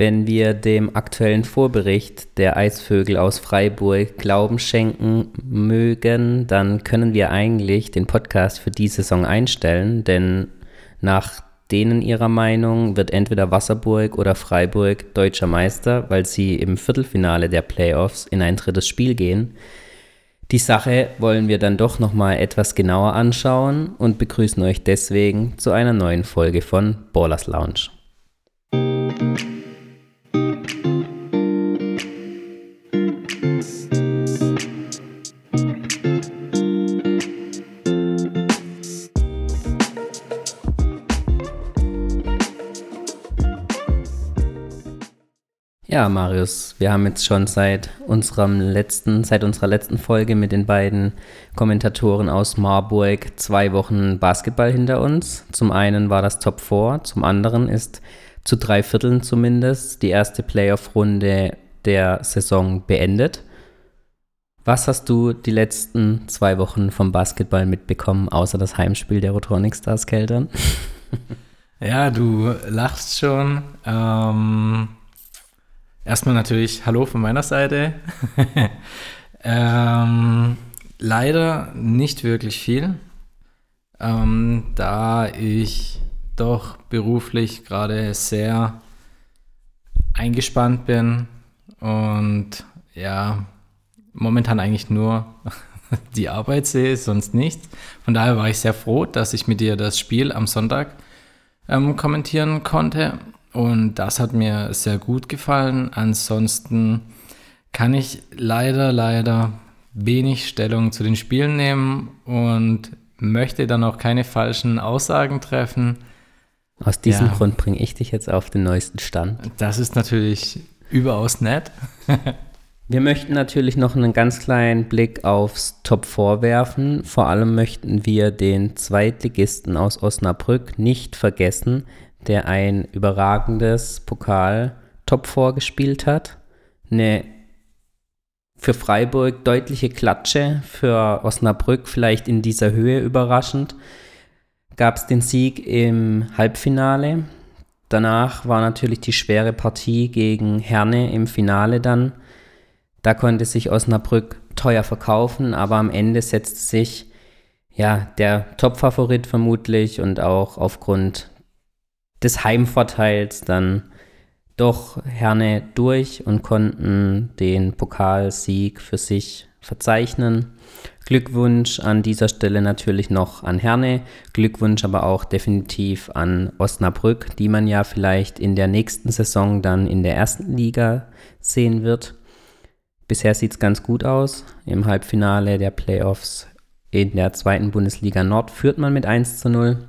Wenn wir dem aktuellen Vorbericht der Eisvögel aus Freiburg Glauben schenken mögen, dann können wir eigentlich den Podcast für die Saison einstellen, denn nach denen ihrer Meinung wird entweder Wasserburg oder Freiburg deutscher Meister, weil sie im Viertelfinale der Playoffs in ein drittes Spiel gehen. Die Sache wollen wir dann doch nochmal etwas genauer anschauen und begrüßen euch deswegen zu einer neuen Folge von Ballers Lounge. Ja, Marius, wir haben jetzt schon seit unserem letzten, seit unserer letzten Folge mit den beiden Kommentatoren aus Marburg zwei Wochen Basketball hinter uns. Zum einen war das Top 4, zum anderen ist zu drei Vierteln zumindest die erste Playoff-Runde der Saison beendet. Was hast du die letzten zwei Wochen vom Basketball mitbekommen, außer das Heimspiel der Rotronic Stars Keltern? ja, du lachst schon. Ähm Erstmal natürlich Hallo von meiner Seite. ähm, leider nicht wirklich viel, ähm, da ich doch beruflich gerade sehr eingespannt bin und ja, momentan eigentlich nur die Arbeit sehe, sonst nichts. Von daher war ich sehr froh, dass ich mit dir das Spiel am Sonntag ähm, kommentieren konnte und das hat mir sehr gut gefallen. Ansonsten kann ich leider, leider wenig Stellung zu den Spielen nehmen und möchte dann auch keine falschen Aussagen treffen. Aus diesem ja, Grund bringe ich dich jetzt auf den neuesten Stand. Das ist natürlich überaus nett. Wir möchten natürlich noch einen ganz kleinen Blick aufs Top 4 werfen. Vor allem möchten wir den Zweitligisten aus Osnabrück nicht vergessen, der ein überragendes Pokal-Top vorgespielt hat. Eine für Freiburg deutliche Klatsche, für Osnabrück vielleicht in dieser Höhe überraschend. Gab es den Sieg im Halbfinale. Danach war natürlich die schwere Partie gegen Herne im Finale dann. Da konnte sich Osnabrück teuer verkaufen, aber am Ende setzte sich ja der Topfavorit vermutlich und auch aufgrund des Heimvorteils dann doch Herne durch und konnten den Pokalsieg für sich verzeichnen. Glückwunsch an dieser Stelle natürlich noch an Herne, Glückwunsch aber auch definitiv an Osnabrück, die man ja vielleicht in der nächsten Saison dann in der ersten Liga sehen wird. Bisher sieht es ganz gut aus. Im Halbfinale der Playoffs in der zweiten Bundesliga Nord führt man mit 1 zu 0.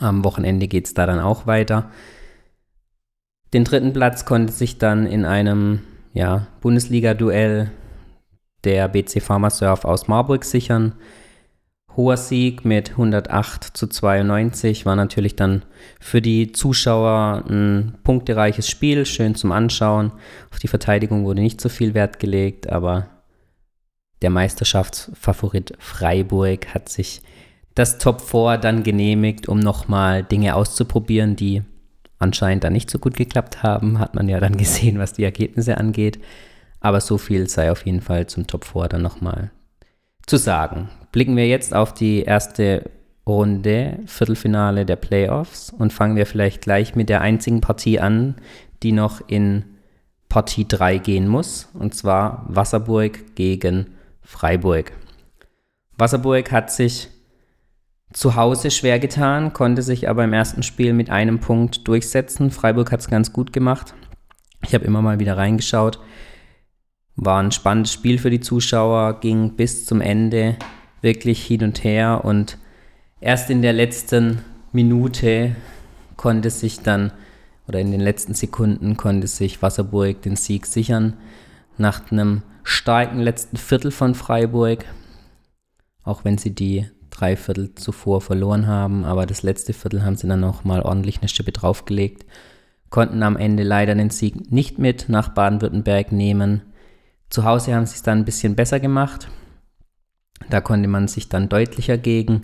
Am Wochenende geht es da dann auch weiter. Den dritten Platz konnte sich dann in einem ja, Bundesliga-Duell der BC Pharmasurf aus Marburg sichern. Hoher Sieg mit 108 zu 92 war natürlich dann für die Zuschauer ein punktereiches Spiel, schön zum Anschauen. Auf die Verteidigung wurde nicht so viel Wert gelegt, aber der Meisterschaftsfavorit Freiburg hat sich das Top 4 dann genehmigt, um nochmal Dinge auszuprobieren, die anscheinend dann nicht so gut geklappt haben. Hat man ja dann gesehen, was die Ergebnisse angeht. Aber so viel sei auf jeden Fall zum Top 4 dann nochmal zu sagen. Blicken wir jetzt auf die erste Runde, Viertelfinale der Playoffs und fangen wir vielleicht gleich mit der einzigen Partie an, die noch in Partie 3 gehen muss, und zwar Wasserburg gegen Freiburg. Wasserburg hat sich zu Hause schwer getan, konnte sich aber im ersten Spiel mit einem Punkt durchsetzen. Freiburg hat es ganz gut gemacht. Ich habe immer mal wieder reingeschaut. War ein spannendes Spiel für die Zuschauer, ging bis zum Ende wirklich hin und her und erst in der letzten Minute konnte sich dann, oder in den letzten Sekunden konnte sich Wasserburg den Sieg sichern. Nach einem starken letzten Viertel von Freiburg, auch wenn sie die drei Viertel zuvor verloren haben, aber das letzte Viertel haben sie dann noch mal ordentlich eine Schippe draufgelegt, konnten am Ende leider den Sieg nicht mit nach Baden-Württemberg nehmen. Zu Hause haben sie es dann ein bisschen besser gemacht. Da konnte man sich dann deutlicher gegen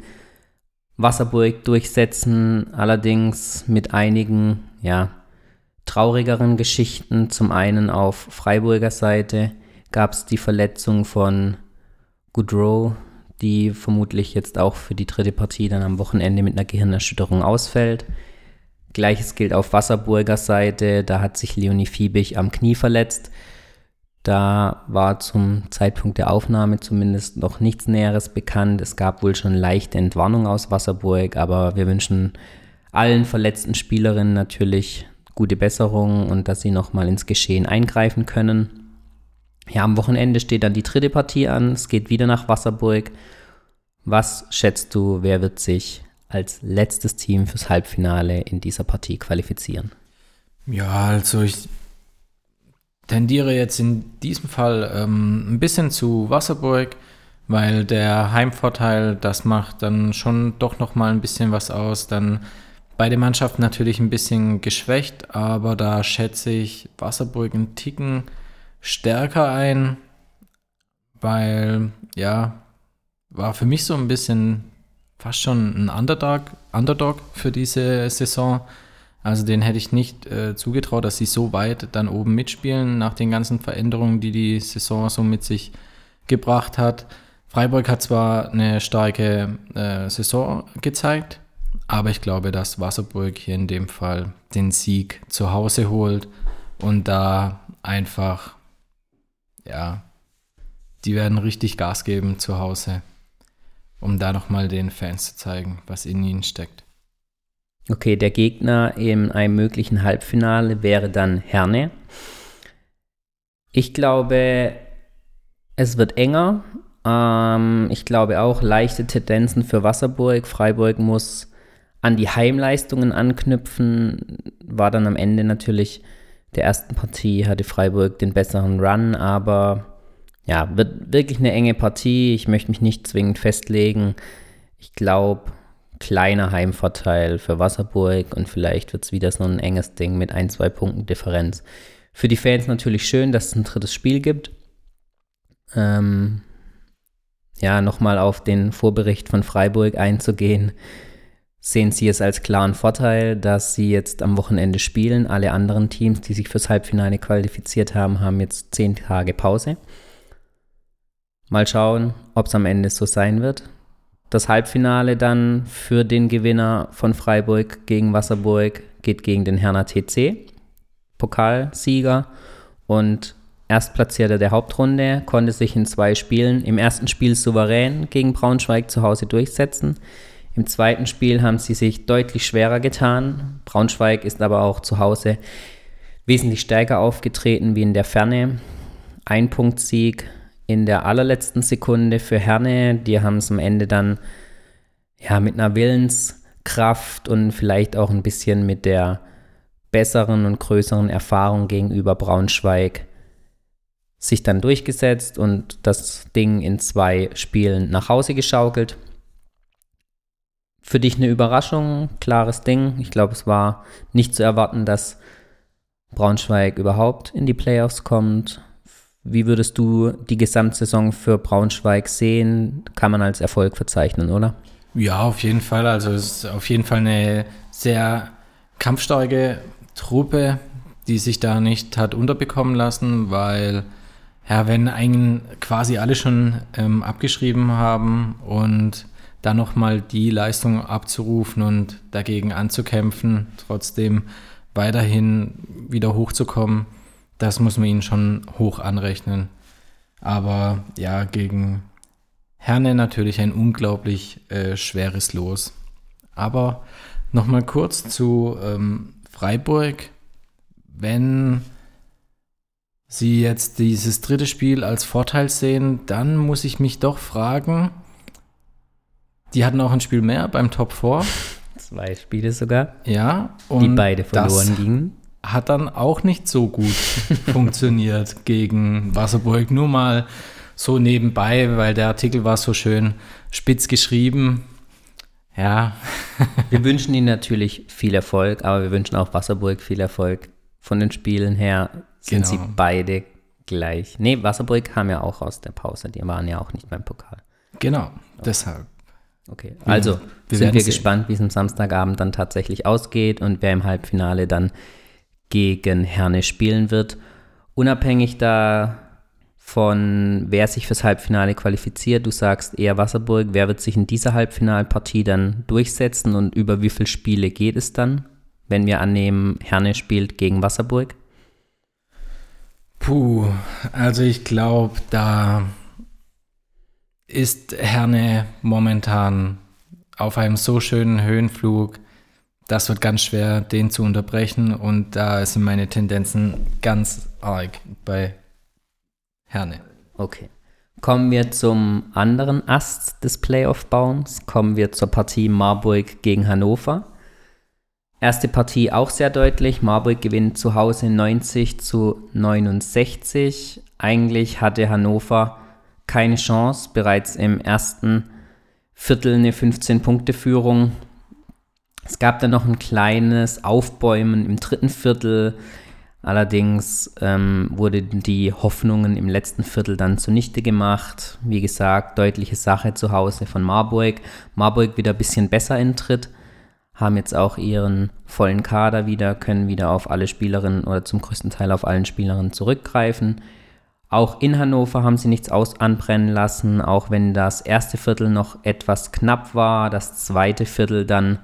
Wasserburg durchsetzen, allerdings mit einigen, ja, traurigeren Geschichten. Zum einen auf Freiburger Seite gab es die Verletzung von Goodrow, die vermutlich jetzt auch für die dritte Partie dann am Wochenende mit einer Gehirnerschütterung ausfällt. Gleiches gilt auf Wasserburger Seite, da hat sich Leonie Fiebig am Knie verletzt. Da war zum Zeitpunkt der Aufnahme zumindest noch nichts Näheres bekannt. Es gab wohl schon leichte Entwarnung aus Wasserburg, aber wir wünschen allen verletzten Spielerinnen natürlich gute Besserung und dass sie nochmal ins Geschehen eingreifen können. Ja, am Wochenende steht dann die dritte Partie an. Es geht wieder nach Wasserburg. Was schätzt du, wer wird sich als letztes Team fürs Halbfinale in dieser Partie qualifizieren? Ja, also ich tendiere jetzt in diesem Fall ähm, ein bisschen zu Wasserburg, weil der Heimvorteil, das macht dann schon doch noch mal ein bisschen was aus. Dann beide Mannschaften natürlich ein bisschen geschwächt, aber da schätze ich Wasserburg einen Ticken stärker ein, weil ja, war für mich so ein bisschen fast schon ein Underdog, Underdog für diese Saison. Also den hätte ich nicht äh, zugetraut, dass sie so weit dann oben mitspielen nach den ganzen Veränderungen, die die Saison so mit sich gebracht hat. Freiburg hat zwar eine starke äh, Saison gezeigt, aber ich glaube, dass Wasserburg hier in dem Fall den Sieg zu Hause holt und da einfach, ja, die werden richtig Gas geben zu Hause, um da nochmal den Fans zu zeigen, was in ihnen steckt. Okay, der Gegner in einem möglichen Halbfinale wäre dann Herne. Ich glaube, es wird enger. Ähm, ich glaube auch leichte Tendenzen für Wasserburg. Freiburg muss an die Heimleistungen anknüpfen. War dann am Ende natürlich der ersten Partie, hatte Freiburg den besseren Run, aber ja, wird wirklich eine enge Partie. Ich möchte mich nicht zwingend festlegen. Ich glaube, kleiner Heimvorteil für Wasserburg und vielleicht wird es wieder so ein enges Ding mit ein, zwei Punkten Differenz. Für die Fans natürlich schön, dass es ein drittes Spiel gibt. Ähm, ja, nochmal auf den Vorbericht von Freiburg einzugehen. Sehen Sie es als klaren Vorteil, dass Sie jetzt am Wochenende spielen? Alle anderen Teams, die sich fürs Halbfinale qualifiziert haben, haben jetzt zehn Tage Pause. Mal schauen, ob es am Ende so sein wird das Halbfinale dann für den Gewinner von Freiburg gegen Wasserburg geht gegen den Herner TC, Pokalsieger und Erstplatzierter der Hauptrunde, konnte sich in zwei Spielen im ersten Spiel souverän gegen Braunschweig zu Hause durchsetzen. Im zweiten Spiel haben sie sich deutlich schwerer getan. Braunschweig ist aber auch zu Hause wesentlich stärker aufgetreten wie in der Ferne. Ein Punktsieg in der allerletzten Sekunde für Herne. Die haben es am Ende dann ja mit einer Willenskraft und vielleicht auch ein bisschen mit der besseren und größeren Erfahrung gegenüber Braunschweig sich dann durchgesetzt und das Ding in zwei Spielen nach Hause geschaukelt. Für dich eine Überraschung, klares Ding. Ich glaube, es war nicht zu erwarten, dass Braunschweig überhaupt in die Playoffs kommt. Wie würdest du die Gesamtsaison für Braunschweig sehen? Kann man als Erfolg verzeichnen, oder? Ja, auf jeden Fall. Also es ist auf jeden Fall eine sehr kampfstarke Truppe, die sich da nicht hat unterbekommen lassen, weil ja, wenn einen quasi alle schon ähm, abgeschrieben haben und dann nochmal die Leistung abzurufen und dagegen anzukämpfen, trotzdem weiterhin wieder hochzukommen, das muss man ihnen schon hoch anrechnen. Aber ja, gegen Herne natürlich ein unglaublich äh, schweres Los. Aber nochmal kurz zu ähm, Freiburg. Wenn Sie jetzt dieses dritte Spiel als Vorteil sehen, dann muss ich mich doch fragen, die hatten auch ein Spiel mehr beim Top 4. Zwei Spiele sogar. Ja. die beide verloren gingen hat dann auch nicht so gut funktioniert gegen Wasserburg. Nur mal so nebenbei, weil der Artikel war so schön spitz geschrieben. Ja. wir wünschen Ihnen natürlich viel Erfolg, aber wir wünschen auch Wasserburg viel Erfolg. Von den Spielen her sind genau. sie beide gleich. Nee, Wasserburg kam ja auch aus der Pause. Die waren ja auch nicht beim Pokal. Genau, okay. deshalb. Okay, also wir sind wir sehen. gespannt, wie es am Samstagabend dann tatsächlich ausgeht und wer im Halbfinale dann gegen Herne spielen wird. Unabhängig davon, wer sich fürs Halbfinale qualifiziert, du sagst eher Wasserburg, wer wird sich in dieser Halbfinalpartie dann durchsetzen und über wie viele Spiele geht es dann, wenn wir annehmen, Herne spielt gegen Wasserburg? Puh, also ich glaube, da ist Herne momentan auf einem so schönen Höhenflug. Das wird ganz schwer, den zu unterbrechen. Und da sind meine Tendenzen ganz arg bei Herne. Okay. Kommen wir zum anderen Ast des Playoff-Baums. Kommen wir zur Partie Marburg gegen Hannover. Erste Partie auch sehr deutlich. Marburg gewinnt zu Hause 90 zu 69. Eigentlich hatte Hannover keine Chance. Bereits im ersten Viertel eine 15-Punkte-Führung. Es gab dann noch ein kleines Aufbäumen im dritten Viertel. Allerdings ähm, wurden die Hoffnungen im letzten Viertel dann zunichte gemacht. Wie gesagt, deutliche Sache zu Hause von Marburg. Marburg wieder ein bisschen besser in Tritt, haben jetzt auch ihren vollen Kader wieder, können wieder auf alle Spielerinnen oder zum größten Teil auf allen Spielerinnen zurückgreifen. Auch in Hannover haben sie nichts aus anbrennen lassen, auch wenn das erste Viertel noch etwas knapp war, das zweite Viertel dann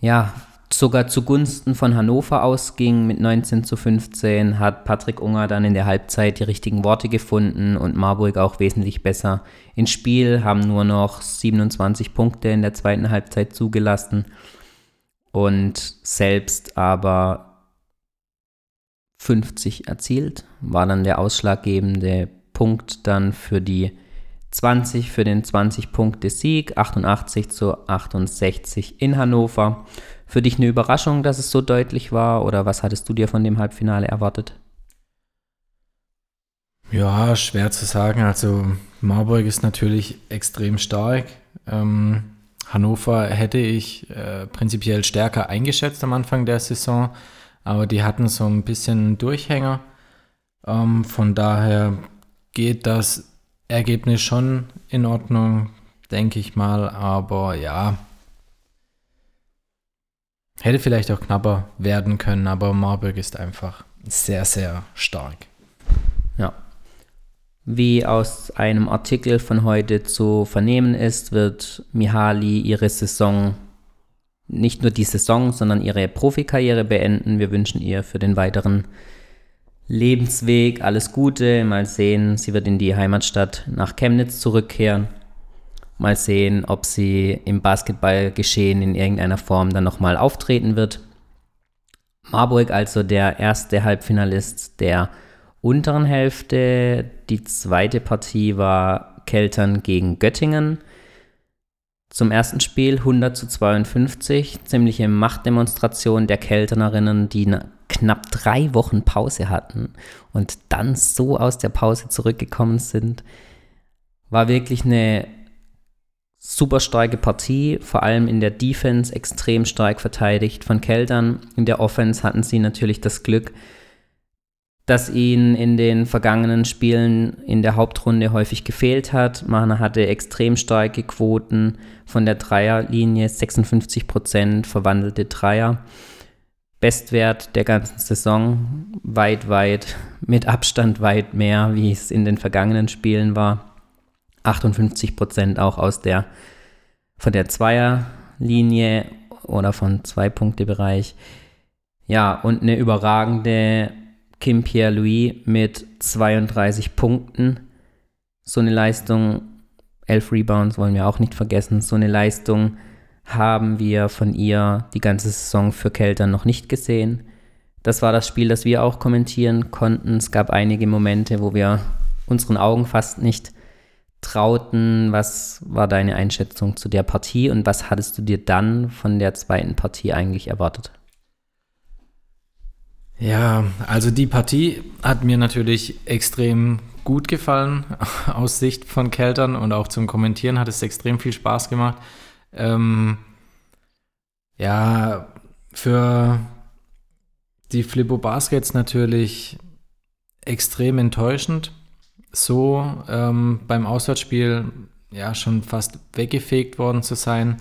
ja sogar zugunsten von Hannover ausging. Mit 19 zu 15, hat Patrick Unger dann in der Halbzeit die richtigen Worte gefunden und Marburg auch wesentlich besser ins Spiel, haben nur noch 27 Punkte in der zweiten Halbzeit zugelassen. Und selbst aber 50 erzielt, war dann der ausschlaggebende Punkt dann für die 20, für den 20-Punkte-Sieg, 88 zu 68 in Hannover. Für dich eine Überraschung, dass es so deutlich war oder was hattest du dir von dem Halbfinale erwartet? Ja, schwer zu sagen. Also Marburg ist natürlich extrem stark. Ähm, Hannover hätte ich äh, prinzipiell stärker eingeschätzt am Anfang der Saison aber die hatten so ein bisschen Durchhänger. Ähm, von daher geht das Ergebnis schon in Ordnung, denke ich mal. Aber ja, hätte vielleicht auch knapper werden können, aber Marburg ist einfach sehr, sehr stark. Ja. Wie aus einem Artikel von heute zu vernehmen ist, wird Mihali ihre Saison nicht nur die Saison, sondern ihre Profikarriere beenden. Wir wünschen ihr für den weiteren Lebensweg alles Gute. Mal sehen, sie wird in die Heimatstadt nach Chemnitz zurückkehren. Mal sehen, ob sie im Basketballgeschehen in irgendeiner Form dann nochmal auftreten wird. Marburg also der erste Halbfinalist der unteren Hälfte. Die zweite Partie war Keltern gegen Göttingen. Zum ersten Spiel 100 zu 52, ziemliche Machtdemonstration der Kelternerinnen, die knapp drei Wochen Pause hatten und dann so aus der Pause zurückgekommen sind. War wirklich eine super starke Partie, vor allem in der Defense extrem stark verteidigt von Keltern. In der Offense hatten sie natürlich das Glück, das ihnen in den vergangenen Spielen in der Hauptrunde häufig gefehlt hat. Man hatte extrem starke Quoten von der Dreierlinie, 56 Prozent verwandelte Dreier. Bestwert der ganzen Saison, weit, weit, mit Abstand weit mehr, wie es in den vergangenen Spielen war. 58 Prozent auch aus der, von der Zweierlinie oder von Zwei-Punkte-Bereich. Ja, und eine überragende Kim Pierre-Louis mit 32 Punkten. So eine Leistung, 11 Rebounds wollen wir auch nicht vergessen. So eine Leistung haben wir von ihr die ganze Saison für Keltern noch nicht gesehen. Das war das Spiel, das wir auch kommentieren konnten. Es gab einige Momente, wo wir unseren Augen fast nicht trauten. Was war deine Einschätzung zu der Partie und was hattest du dir dann von der zweiten Partie eigentlich erwartet? Ja, also die Partie hat mir natürlich extrem gut gefallen aus Sicht von Keltern und auch zum Kommentieren hat es extrem viel Spaß gemacht. Ähm, ja, für die Flippo Baskets natürlich extrem enttäuschend. So ähm, beim Auswärtsspiel ja schon fast weggefegt worden zu sein.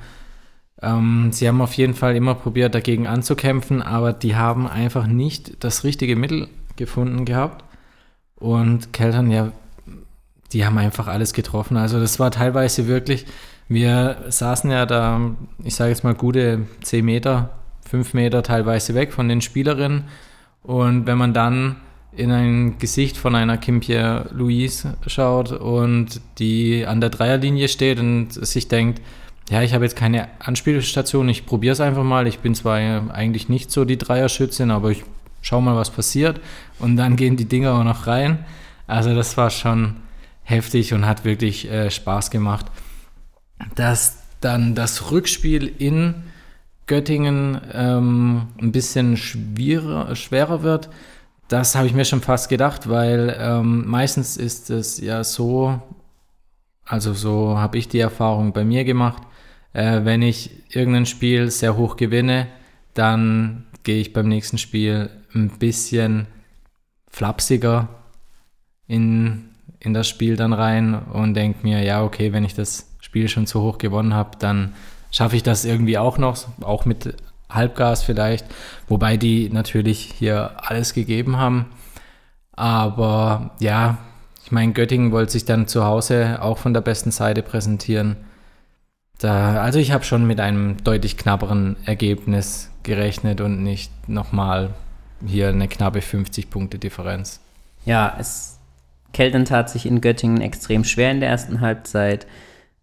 Ähm, sie haben auf jeden Fall immer probiert, dagegen anzukämpfen, aber die haben einfach nicht das richtige Mittel gefunden gehabt. Und Keltern, ja, die haben einfach alles getroffen. Also das war teilweise wirklich, wir saßen ja da, ich sage jetzt mal, gute 10 Meter, 5 Meter teilweise weg von den Spielerinnen. Und wenn man dann in ein Gesicht von einer Kim Pierre Louise schaut und die an der Dreierlinie steht und sich denkt, ja, ich habe jetzt keine Anspielstation, ich probiere es einfach mal. Ich bin zwar eigentlich nicht so die Dreierschützin, aber ich schau mal, was passiert. Und dann gehen die Dinger auch noch rein. Also das war schon heftig und hat wirklich äh, Spaß gemacht. Dass dann das Rückspiel in Göttingen ähm, ein bisschen schwerer, schwerer wird, das habe ich mir schon fast gedacht, weil ähm, meistens ist es ja so, also so habe ich die Erfahrung bei mir gemacht, äh, wenn ich irgendein Spiel sehr hoch gewinne, dann gehe ich beim nächsten Spiel ein bisschen flapsiger in, in das Spiel dann rein und denke mir, ja, okay, wenn ich das Spiel schon zu hoch gewonnen habe, dann schaffe ich das irgendwie auch noch, auch mit Halbgas vielleicht, wobei die natürlich hier alles gegeben haben. Aber ja, ich meine, Göttingen wollte sich dann zu Hause auch von der besten Seite präsentieren. Da, also ich habe schon mit einem deutlich knapperen Ergebnis gerechnet und nicht nochmal hier eine knappe 50 Punkte Differenz. Ja, es Kelten tat sich in Göttingen extrem schwer in der ersten Halbzeit.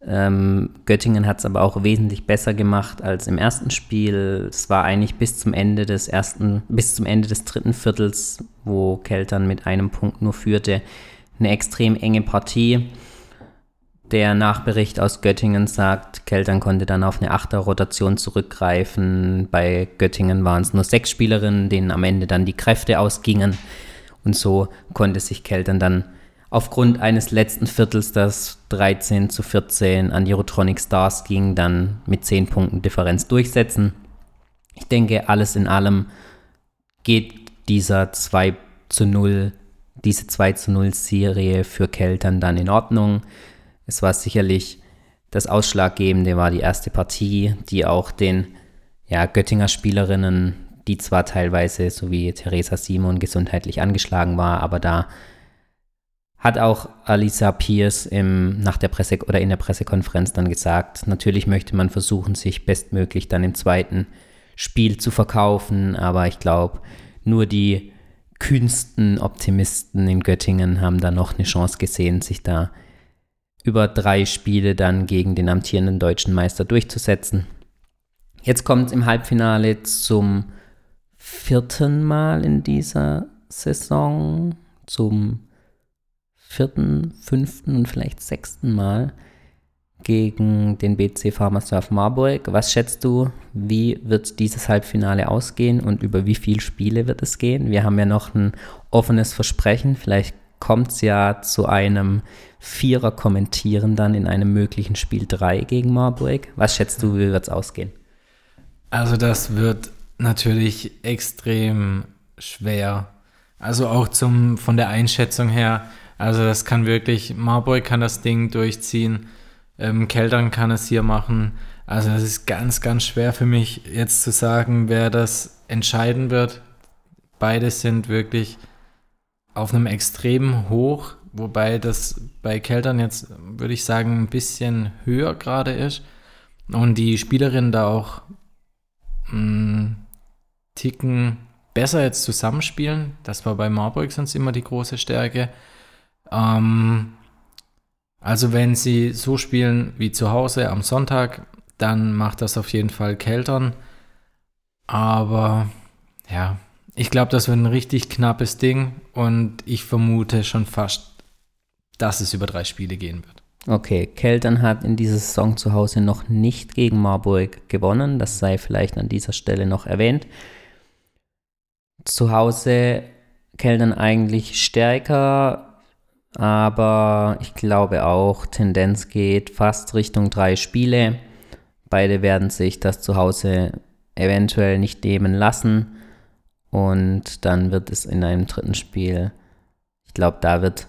Ähm, Göttingen hat es aber auch wesentlich besser gemacht als im ersten Spiel. Es war eigentlich bis zum Ende des ersten, bis zum Ende des dritten Viertels, wo Keltern mit einem Punkt nur führte, eine extrem enge Partie. Der Nachbericht aus Göttingen sagt, Keltern konnte dann auf eine Achterrotation zurückgreifen. Bei Göttingen waren es nur sechs Spielerinnen, denen am Ende dann die Kräfte ausgingen. Und so konnte sich Keltern dann aufgrund eines letzten Viertels, das 13 zu 14 an die Rotronic Stars ging, dann mit 10 Punkten Differenz durchsetzen. Ich denke, alles in allem geht dieser 2 zu 0, diese 2 zu 0 Serie für Keltern dann in Ordnung. Es war sicherlich das Ausschlaggebende, war die erste Partie, die auch den ja, Göttinger Spielerinnen, die zwar teilweise, so wie Theresa Simon, gesundheitlich angeschlagen war, aber da hat auch Alisa Pierce im, nach der Presse oder in der Pressekonferenz dann gesagt, natürlich möchte man versuchen, sich bestmöglich dann im zweiten Spiel zu verkaufen, aber ich glaube, nur die kühnsten Optimisten in Göttingen haben da noch eine Chance gesehen, sich da über drei Spiele dann gegen den amtierenden deutschen Meister durchzusetzen. Jetzt kommt es im Halbfinale zum vierten Mal in dieser Saison, zum vierten, fünften und vielleicht sechsten Mal gegen den BC Pharmasurf Marburg. Was schätzt du, wie wird dieses Halbfinale ausgehen und über wie viele Spiele wird es gehen? Wir haben ja noch ein offenes Versprechen. Vielleicht kommt es ja zu einem Vierer-Kommentieren dann in einem möglichen Spiel 3 gegen Marburg. Was schätzt du, wie wird es ausgehen? Also das wird natürlich extrem schwer. Also auch zum, von der Einschätzung her, also das kann wirklich, Marburg kann das Ding durchziehen, ähm, Keltern kann es hier machen. Also das ist ganz, ganz schwer für mich jetzt zu sagen, wer das entscheiden wird. Beide sind wirklich auf einem extremen Hoch, wobei das bei Keltern jetzt, würde ich sagen, ein bisschen höher gerade ist. Und die Spielerinnen da auch mh, mm, ticken besser jetzt zusammenspielen. Das war bei Marburg sonst immer die große Stärke. Ähm, also wenn sie so spielen wie zu Hause am Sonntag, dann macht das auf jeden Fall Keltern. Aber ja, ich glaube, das wird ein richtig knappes Ding und ich vermute schon fast, dass es über drei Spiele gehen wird. Okay, Keltern hat in dieser Saison zu Hause noch nicht gegen Marburg gewonnen. Das sei vielleicht an dieser Stelle noch erwähnt. Zu Hause Keltern eigentlich stärker, aber ich glaube auch, Tendenz geht fast Richtung drei Spiele. Beide werden sich das zu Hause eventuell nicht nehmen lassen. Und dann wird es in einem dritten Spiel, ich glaube, da wird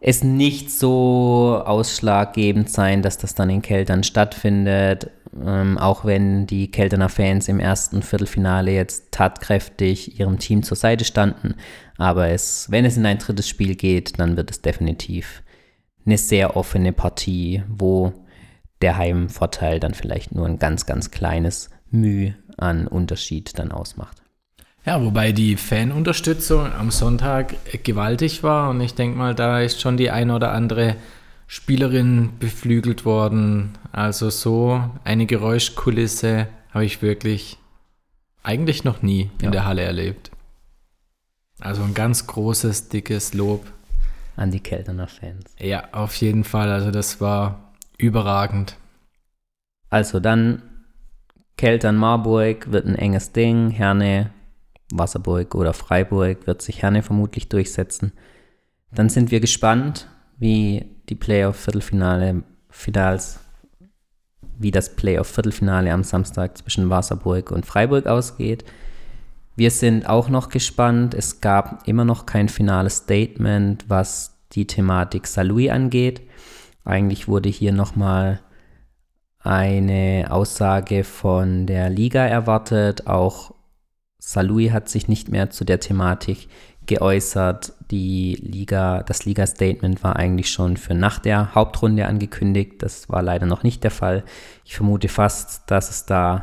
es nicht so ausschlaggebend sein, dass das dann in Keltern stattfindet. Ähm, auch wenn die Kelterner Fans im ersten Viertelfinale jetzt tatkräftig ihrem Team zur Seite standen. Aber es, wenn es in ein drittes Spiel geht, dann wird es definitiv eine sehr offene Partie, wo der Heimvorteil dann vielleicht nur ein ganz, ganz kleines Mühe an Unterschied dann ausmacht. Ja, wobei die Fanunterstützung am Sonntag gewaltig war und ich denke mal, da ist schon die eine oder andere Spielerin beflügelt worden. Also so eine Geräuschkulisse habe ich wirklich eigentlich noch nie in ja. der Halle erlebt. Also ein ganz großes, dickes Lob. An die Kelterner Fans. Ja, auf jeden Fall. Also das war überragend. Also dann Keltern Marburg wird ein enges Ding. Herne Wasserburg oder Freiburg wird sich Herne vermutlich durchsetzen. Dann sind wir gespannt, wie die Playoff-Viertelfinale, Finals, wie das Playoff-Viertelfinale am Samstag zwischen Wasserburg und Freiburg ausgeht. Wir sind auch noch gespannt. Es gab immer noch kein finales Statement, was die Thematik Salui angeht. Eigentlich wurde hier nochmal eine Aussage von der Liga erwartet. Auch Salui hat sich nicht mehr zu der Thematik geäußert. Die Liga, das Liga-Statement war eigentlich schon für nach der Hauptrunde angekündigt. Das war leider noch nicht der Fall. Ich vermute fast, dass es da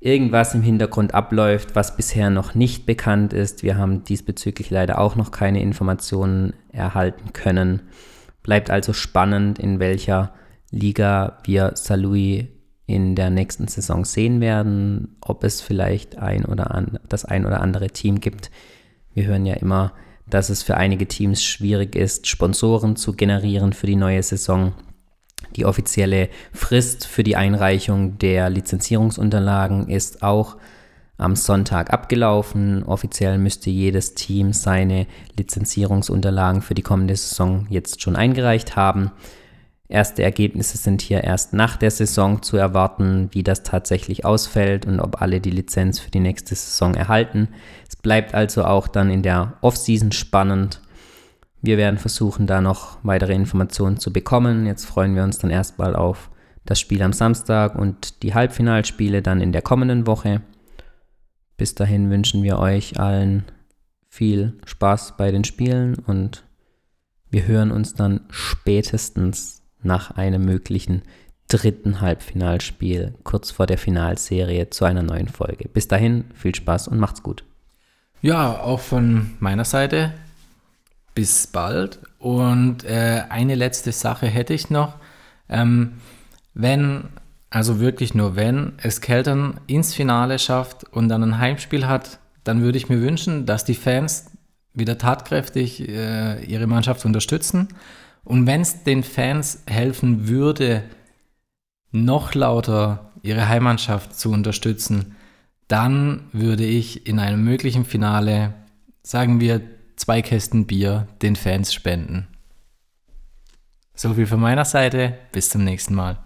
irgendwas im Hintergrund abläuft, was bisher noch nicht bekannt ist. Wir haben diesbezüglich leider auch noch keine Informationen erhalten können. Bleibt also spannend, in welcher Liga wir Salui in der nächsten Saison sehen werden, ob es vielleicht ein oder an, das ein oder andere Team gibt. Wir hören ja immer, dass es für einige Teams schwierig ist, Sponsoren zu generieren für die neue Saison. Die offizielle Frist für die Einreichung der Lizenzierungsunterlagen ist auch am Sonntag abgelaufen. Offiziell müsste jedes Team seine Lizenzierungsunterlagen für die kommende Saison jetzt schon eingereicht haben. Erste Ergebnisse sind hier erst nach der Saison zu erwarten, wie das tatsächlich ausfällt und ob alle die Lizenz für die nächste Saison erhalten. Es bleibt also auch dann in der Offseason spannend. Wir werden versuchen, da noch weitere Informationen zu bekommen. Jetzt freuen wir uns dann erstmal auf das Spiel am Samstag und die Halbfinalspiele dann in der kommenden Woche. Bis dahin wünschen wir euch allen viel Spaß bei den Spielen und wir hören uns dann spätestens nach einem möglichen dritten Halbfinalspiel kurz vor der Finalserie zu einer neuen Folge. Bis dahin, viel Spaß und macht's gut. Ja, auch von meiner Seite bis bald. Und äh, eine letzte Sache hätte ich noch. Ähm, wenn, also wirklich nur wenn, es Keltern ins Finale schafft und dann ein Heimspiel hat, dann würde ich mir wünschen, dass die Fans wieder tatkräftig äh, ihre Mannschaft unterstützen und wenn es den Fans helfen würde, noch lauter ihre Heimmannschaft zu unterstützen, dann würde ich in einem möglichen Finale, sagen wir, zwei Kästen Bier den Fans spenden. So viel von meiner Seite. Bis zum nächsten Mal.